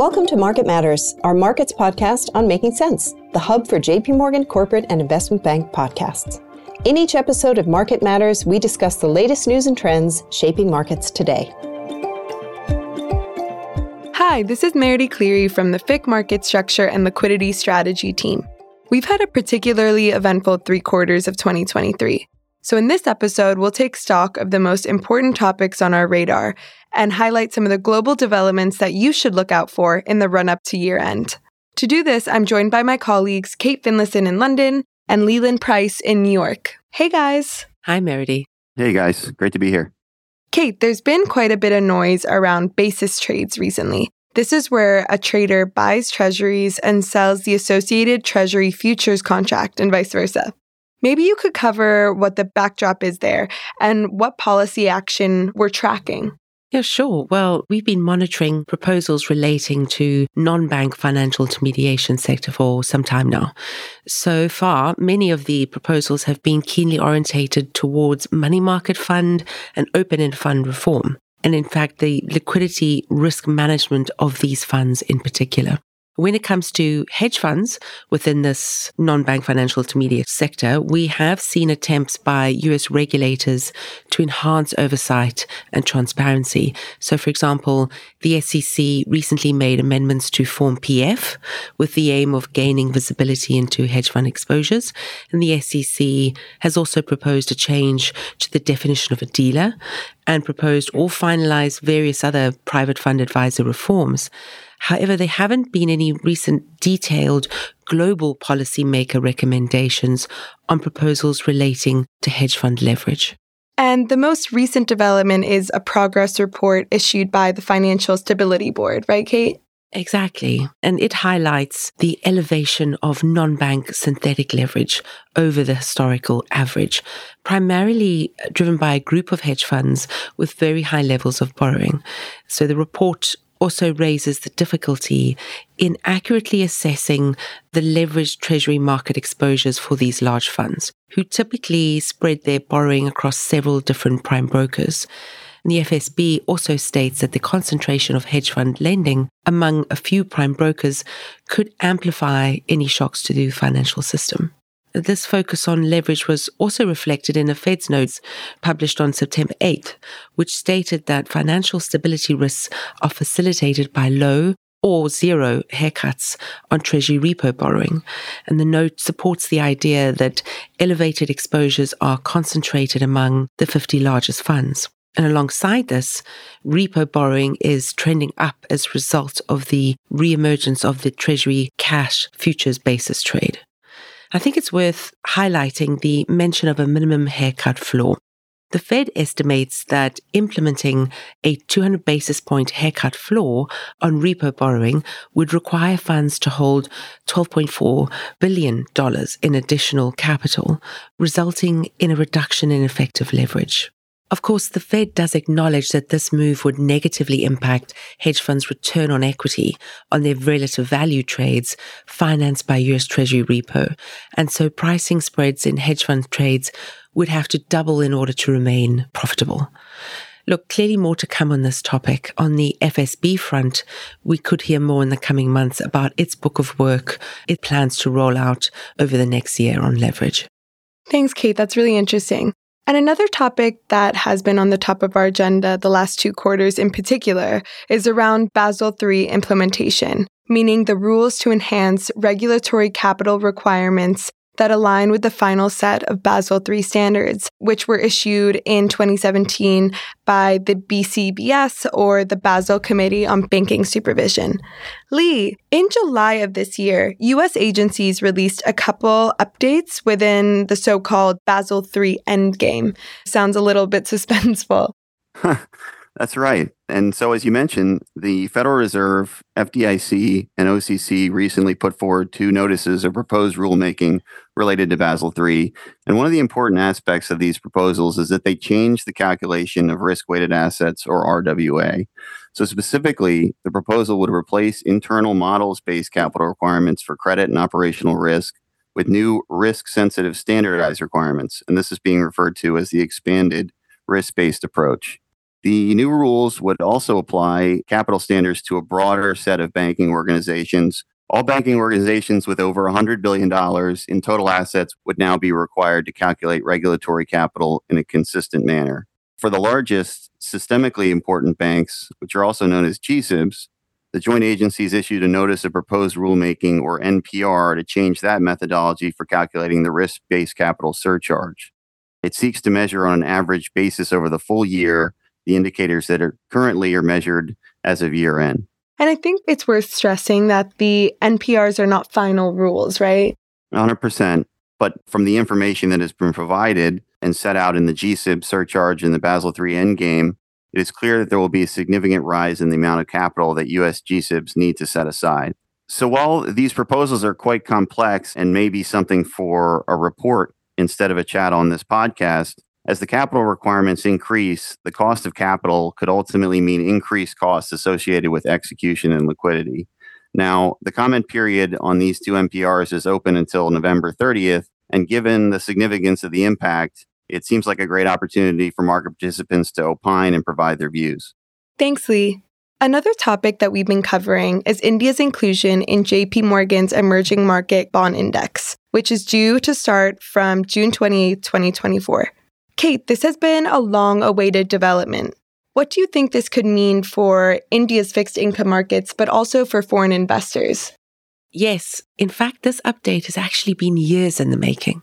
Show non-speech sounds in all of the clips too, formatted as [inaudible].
Welcome to Market Matters, our markets podcast on making sense, the hub for JP Morgan corporate and investment bank podcasts. In each episode of Market Matters, we discuss the latest news and trends shaping markets today. Hi, this is Meridy Cleary from the FICC Market Structure and Liquidity Strategy team. We've had a particularly eventful three quarters of 2023. So, in this episode, we'll take stock of the most important topics on our radar and highlight some of the global developments that you should look out for in the run up to year end. To do this, I'm joined by my colleagues Kate Finlayson in London and Leland Price in New York. Hey guys. Hi, Meridy. Hey guys, great to be here. Kate, there's been quite a bit of noise around basis trades recently. This is where a trader buys treasuries and sells the associated treasury futures contract and vice versa. Maybe you could cover what the backdrop is there and what policy action we're tracking. Yeah, sure. Well, we've been monitoring proposals relating to non-bank financial intermediation sector for some time now. So far, many of the proposals have been keenly orientated towards money market fund and open-end fund reform. And in fact, the liquidity risk management of these funds in particular. When it comes to hedge funds within this non bank financial intermediate sector, we have seen attempts by US regulators to enhance oversight and transparency. So, for example, the SEC recently made amendments to Form PF with the aim of gaining visibility into hedge fund exposures. And the SEC has also proposed a change to the definition of a dealer and proposed or finalized various other private fund advisor reforms. However, there haven't been any recent detailed global policymaker recommendations on proposals relating to hedge fund leverage. And the most recent development is a progress report issued by the Financial Stability Board, right, Kate? Exactly. And it highlights the elevation of non bank synthetic leverage over the historical average, primarily driven by a group of hedge funds with very high levels of borrowing. So the report also raises the difficulty in accurately assessing the leveraged treasury market exposures for these large funds, who typically spread their borrowing across several different prime brokers. The FSB also states that the concentration of hedge fund lending among a few prime brokers could amplify any shocks to the financial system. This focus on leverage was also reflected in the Fed's notes published on September 8th, which stated that financial stability risks are facilitated by low or zero haircuts on Treasury repo borrowing. And the note supports the idea that elevated exposures are concentrated among the 50 largest funds. And alongside this, repo borrowing is trending up as a result of the reemergence of the Treasury cash futures basis trade. I think it's worth highlighting the mention of a minimum haircut floor. The Fed estimates that implementing a 200 basis point haircut floor on repo borrowing would require funds to hold $12.4 billion in additional capital, resulting in a reduction in effective leverage. Of course, the Fed does acknowledge that this move would negatively impact hedge funds' return on equity on their relative value trades financed by US Treasury repo. And so pricing spreads in hedge fund trades would have to double in order to remain profitable. Look, clearly more to come on this topic. On the FSB front, we could hear more in the coming months about its book of work it plans to roll out over the next year on leverage. Thanks, Kate. That's really interesting. And another topic that has been on the top of our agenda the last two quarters in particular is around Basel III implementation, meaning the rules to enhance regulatory capital requirements that align with the final set of Basel III standards, which were issued in 2017 by the BCBS or the Basel Committee on Banking Supervision. Lee, in July of this year, US agencies released a couple updates within the so called Basel III endgame. Sounds a little bit [laughs] suspenseful. [laughs] That's right. And so, as you mentioned, the Federal Reserve, FDIC, and OCC recently put forward two notices of proposed rulemaking related to Basel III. And one of the important aspects of these proposals is that they change the calculation of risk weighted assets, or RWA. So, specifically, the proposal would replace internal models based capital requirements for credit and operational risk with new risk sensitive standardized requirements. And this is being referred to as the expanded risk based approach. The new rules would also apply capital standards to a broader set of banking organizations. All banking organizations with over $100 billion in total assets would now be required to calculate regulatory capital in a consistent manner. For the largest systemically important banks, which are also known as GSIBs, the joint agencies issued a notice of proposed rulemaking or NPR to change that methodology for calculating the risk based capital surcharge. It seeks to measure on an average basis over the full year the indicators that are currently are measured as of year end. And I think it's worth stressing that the NPRs are not final rules, right? 100%. But from the information that has been provided and set out in the GSIB surcharge and the Basel III endgame, it is clear that there will be a significant rise in the amount of capital that US GSIBs need to set aside. So while these proposals are quite complex and may be something for a report instead of a chat on this podcast, as the capital requirements increase, the cost of capital could ultimately mean increased costs associated with execution and liquidity. Now, the comment period on these two NPRs is open until November 30th, and given the significance of the impact, it seems like a great opportunity for market participants to opine and provide their views. Thanks, Lee. Another topic that we've been covering is India's inclusion in JP Morgan's Emerging Market Bond Index, which is due to start from June 28, 2024. Kate, this has been a long awaited development. What do you think this could mean for India's fixed income markets, but also for foreign investors? Yes, in fact, this update has actually been years in the making.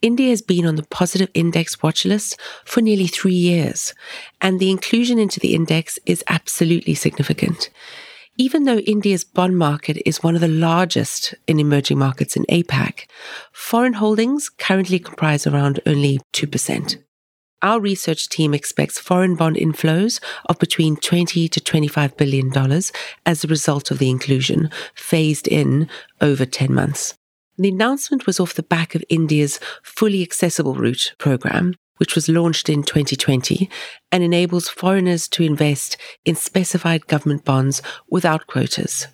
India has been on the positive index watch list for nearly three years, and the inclusion into the index is absolutely significant. Even though India's bond market is one of the largest in emerging markets in APAC, foreign holdings currently comprise around only 2%. Our research team expects foreign bond inflows of between 20 to 25 billion dollars as a result of the inclusion, phased in over 10 months. The announcement was off the back of India's fully accessible route program, which was launched in 2020 and enables foreigners to invest in specified government bonds without quotas.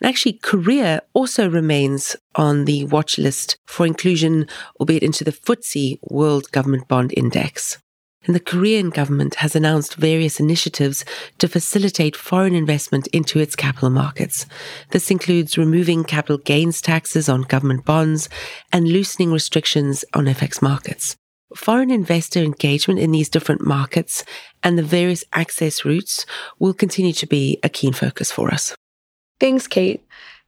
And actually, Korea also remains on the watch list for inclusion, albeit into the FTSE World Government Bond Index. And the Korean government has announced various initiatives to facilitate foreign investment into its capital markets. This includes removing capital gains taxes on government bonds and loosening restrictions on FX markets. Foreign investor engagement in these different markets and the various access routes will continue to be a keen focus for us. Thanks, Kate.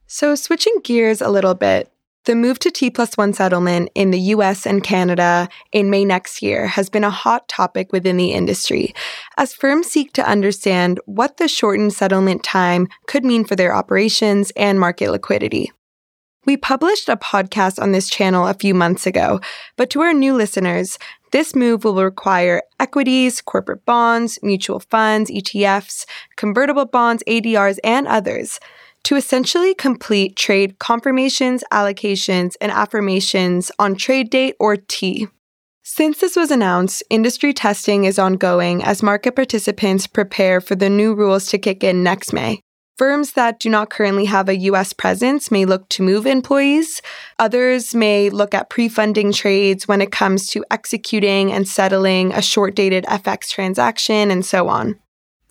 So, switching gears a little bit, the move to T plus one settlement in the US and Canada in May next year has been a hot topic within the industry as firms seek to understand what the shortened settlement time could mean for their operations and market liquidity. We published a podcast on this channel a few months ago, but to our new listeners, this move will require equities, corporate bonds, mutual funds, ETFs, convertible bonds, ADRs, and others to essentially complete trade confirmations, allocations, and affirmations on trade date or T. Since this was announced, industry testing is ongoing as market participants prepare for the new rules to kick in next May. Firms that do not currently have a US presence may look to move employees. Others may look at pre funding trades when it comes to executing and settling a short dated FX transaction, and so on.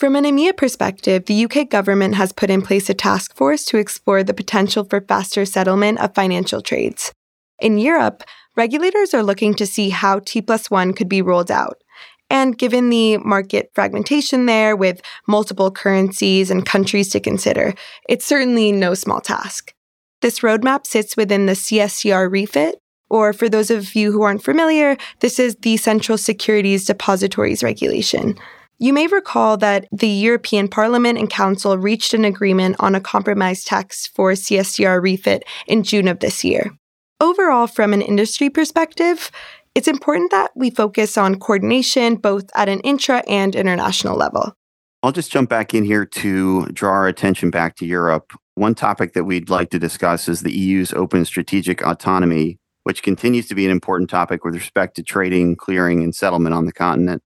From an EMEA perspective, the UK government has put in place a task force to explore the potential for faster settlement of financial trades. In Europe, regulators are looking to see how T plus 1 could be rolled out. And given the market fragmentation there with multiple currencies and countries to consider, it's certainly no small task. This roadmap sits within the CSDR refit, or for those of you who aren't familiar, this is the Central Securities Depositories Regulation. You may recall that the European Parliament and Council reached an agreement on a compromise text for CSDR refit in June of this year. Overall, from an industry perspective, it's important that we focus on coordination both at an intra and international level. I'll just jump back in here to draw our attention back to Europe. One topic that we'd like to discuss is the EU's open strategic autonomy, which continues to be an important topic with respect to trading, clearing, and settlement on the continent.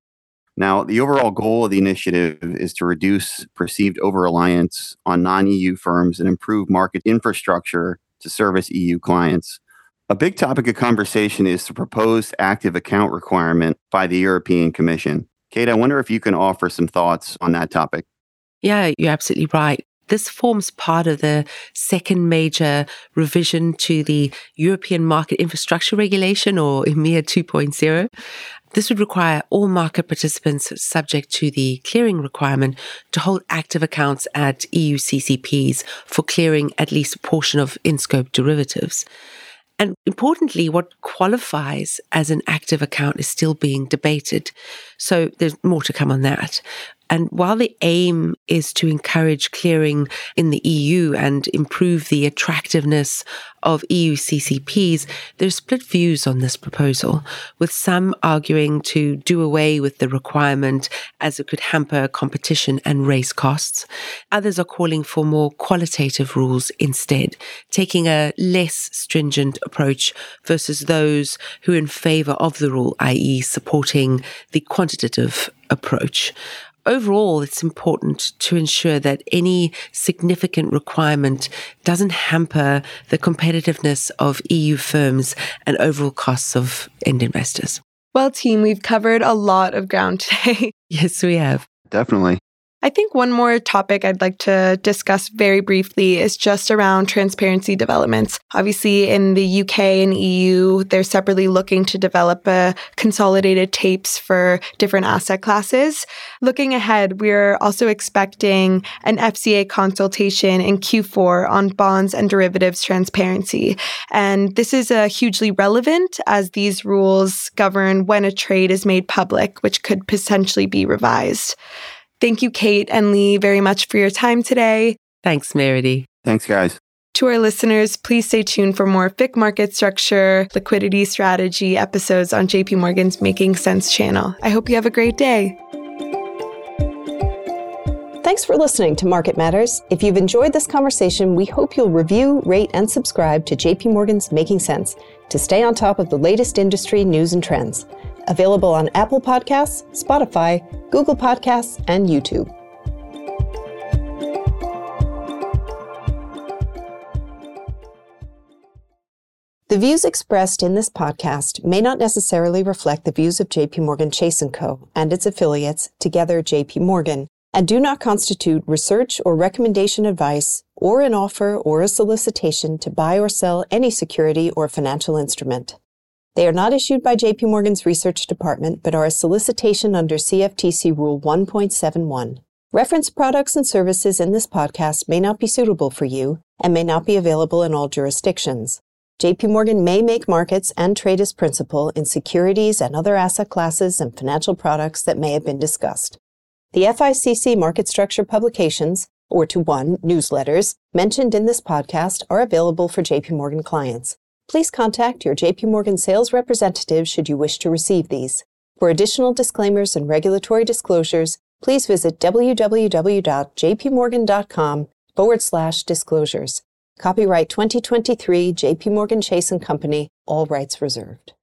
Now, the overall goal of the initiative is to reduce perceived over reliance on non EU firms and improve market infrastructure to service EU clients. A big topic of conversation is the proposed active account requirement by the European Commission. Kate, I wonder if you can offer some thoughts on that topic. Yeah, you're absolutely right. This forms part of the second major revision to the European Market Infrastructure Regulation or EMIR 2.0. This would require all market participants subject to the clearing requirement to hold active accounts at EU CCPs for clearing at least a portion of in scope derivatives. And importantly, what qualifies as an active account is still being debated. So there's more to come on that. And while the aim is to encourage clearing in the EU and improve the attractiveness of EU CCPs, there's split views on this proposal, with some arguing to do away with the requirement as it could hamper competition and raise costs. Others are calling for more qualitative rules instead, taking a less stringent approach versus those who are in favor of the rule, i.e., supporting the approach overall, it's important to ensure that any significant requirement doesn't hamper the competitiveness of EU firms and overall costs of end investors. Well, team, we've covered a lot of ground today. [laughs] yes, we have. Definitely. I think one more topic I'd like to discuss very briefly is just around transparency developments. Obviously, in the UK and EU, they're separately looking to develop a consolidated tapes for different asset classes. Looking ahead, we're also expecting an FCA consultation in Q4 on bonds and derivatives transparency. And this is uh, hugely relevant as these rules govern when a trade is made public, which could potentially be revised. Thank you, Kate and Lee, very much for your time today. Thanks, Meridy. Thanks, guys. To our listeners, please stay tuned for more FICC market structure, liquidity strategy episodes on JP Morgan's Making Sense channel. I hope you have a great day. Thanks for listening to Market Matters. If you've enjoyed this conversation, we hope you'll review, rate, and subscribe to JP Morgan's Making Sense to stay on top of the latest industry news and trends. Available on Apple Podcasts, Spotify, Google Podcasts, and YouTube. The views expressed in this podcast may not necessarily reflect the views of JP Morgan Chase & Co. and its affiliates, together JP Morgan, and do not constitute research or recommendation advice or an offer or a solicitation to buy or sell any security or financial instrument. They are not issued by JP Morgan's research department, but are a solicitation under CFTC Rule 1.71. Reference products and services in this podcast may not be suitable for you and may not be available in all jurisdictions. JP Morgan may make markets and trade as principal in securities and other asset classes and financial products that may have been discussed. The FICC market structure publications, or to one newsletters, mentioned in this podcast are available for JP Morgan clients please contact your JP Morgan sales representative should you wish to receive these. For additional disclaimers and regulatory disclosures, please visit www.jpmorgan.com forward slash disclosures. Copyright 2023 JP Morgan Chase & Company, all rights reserved.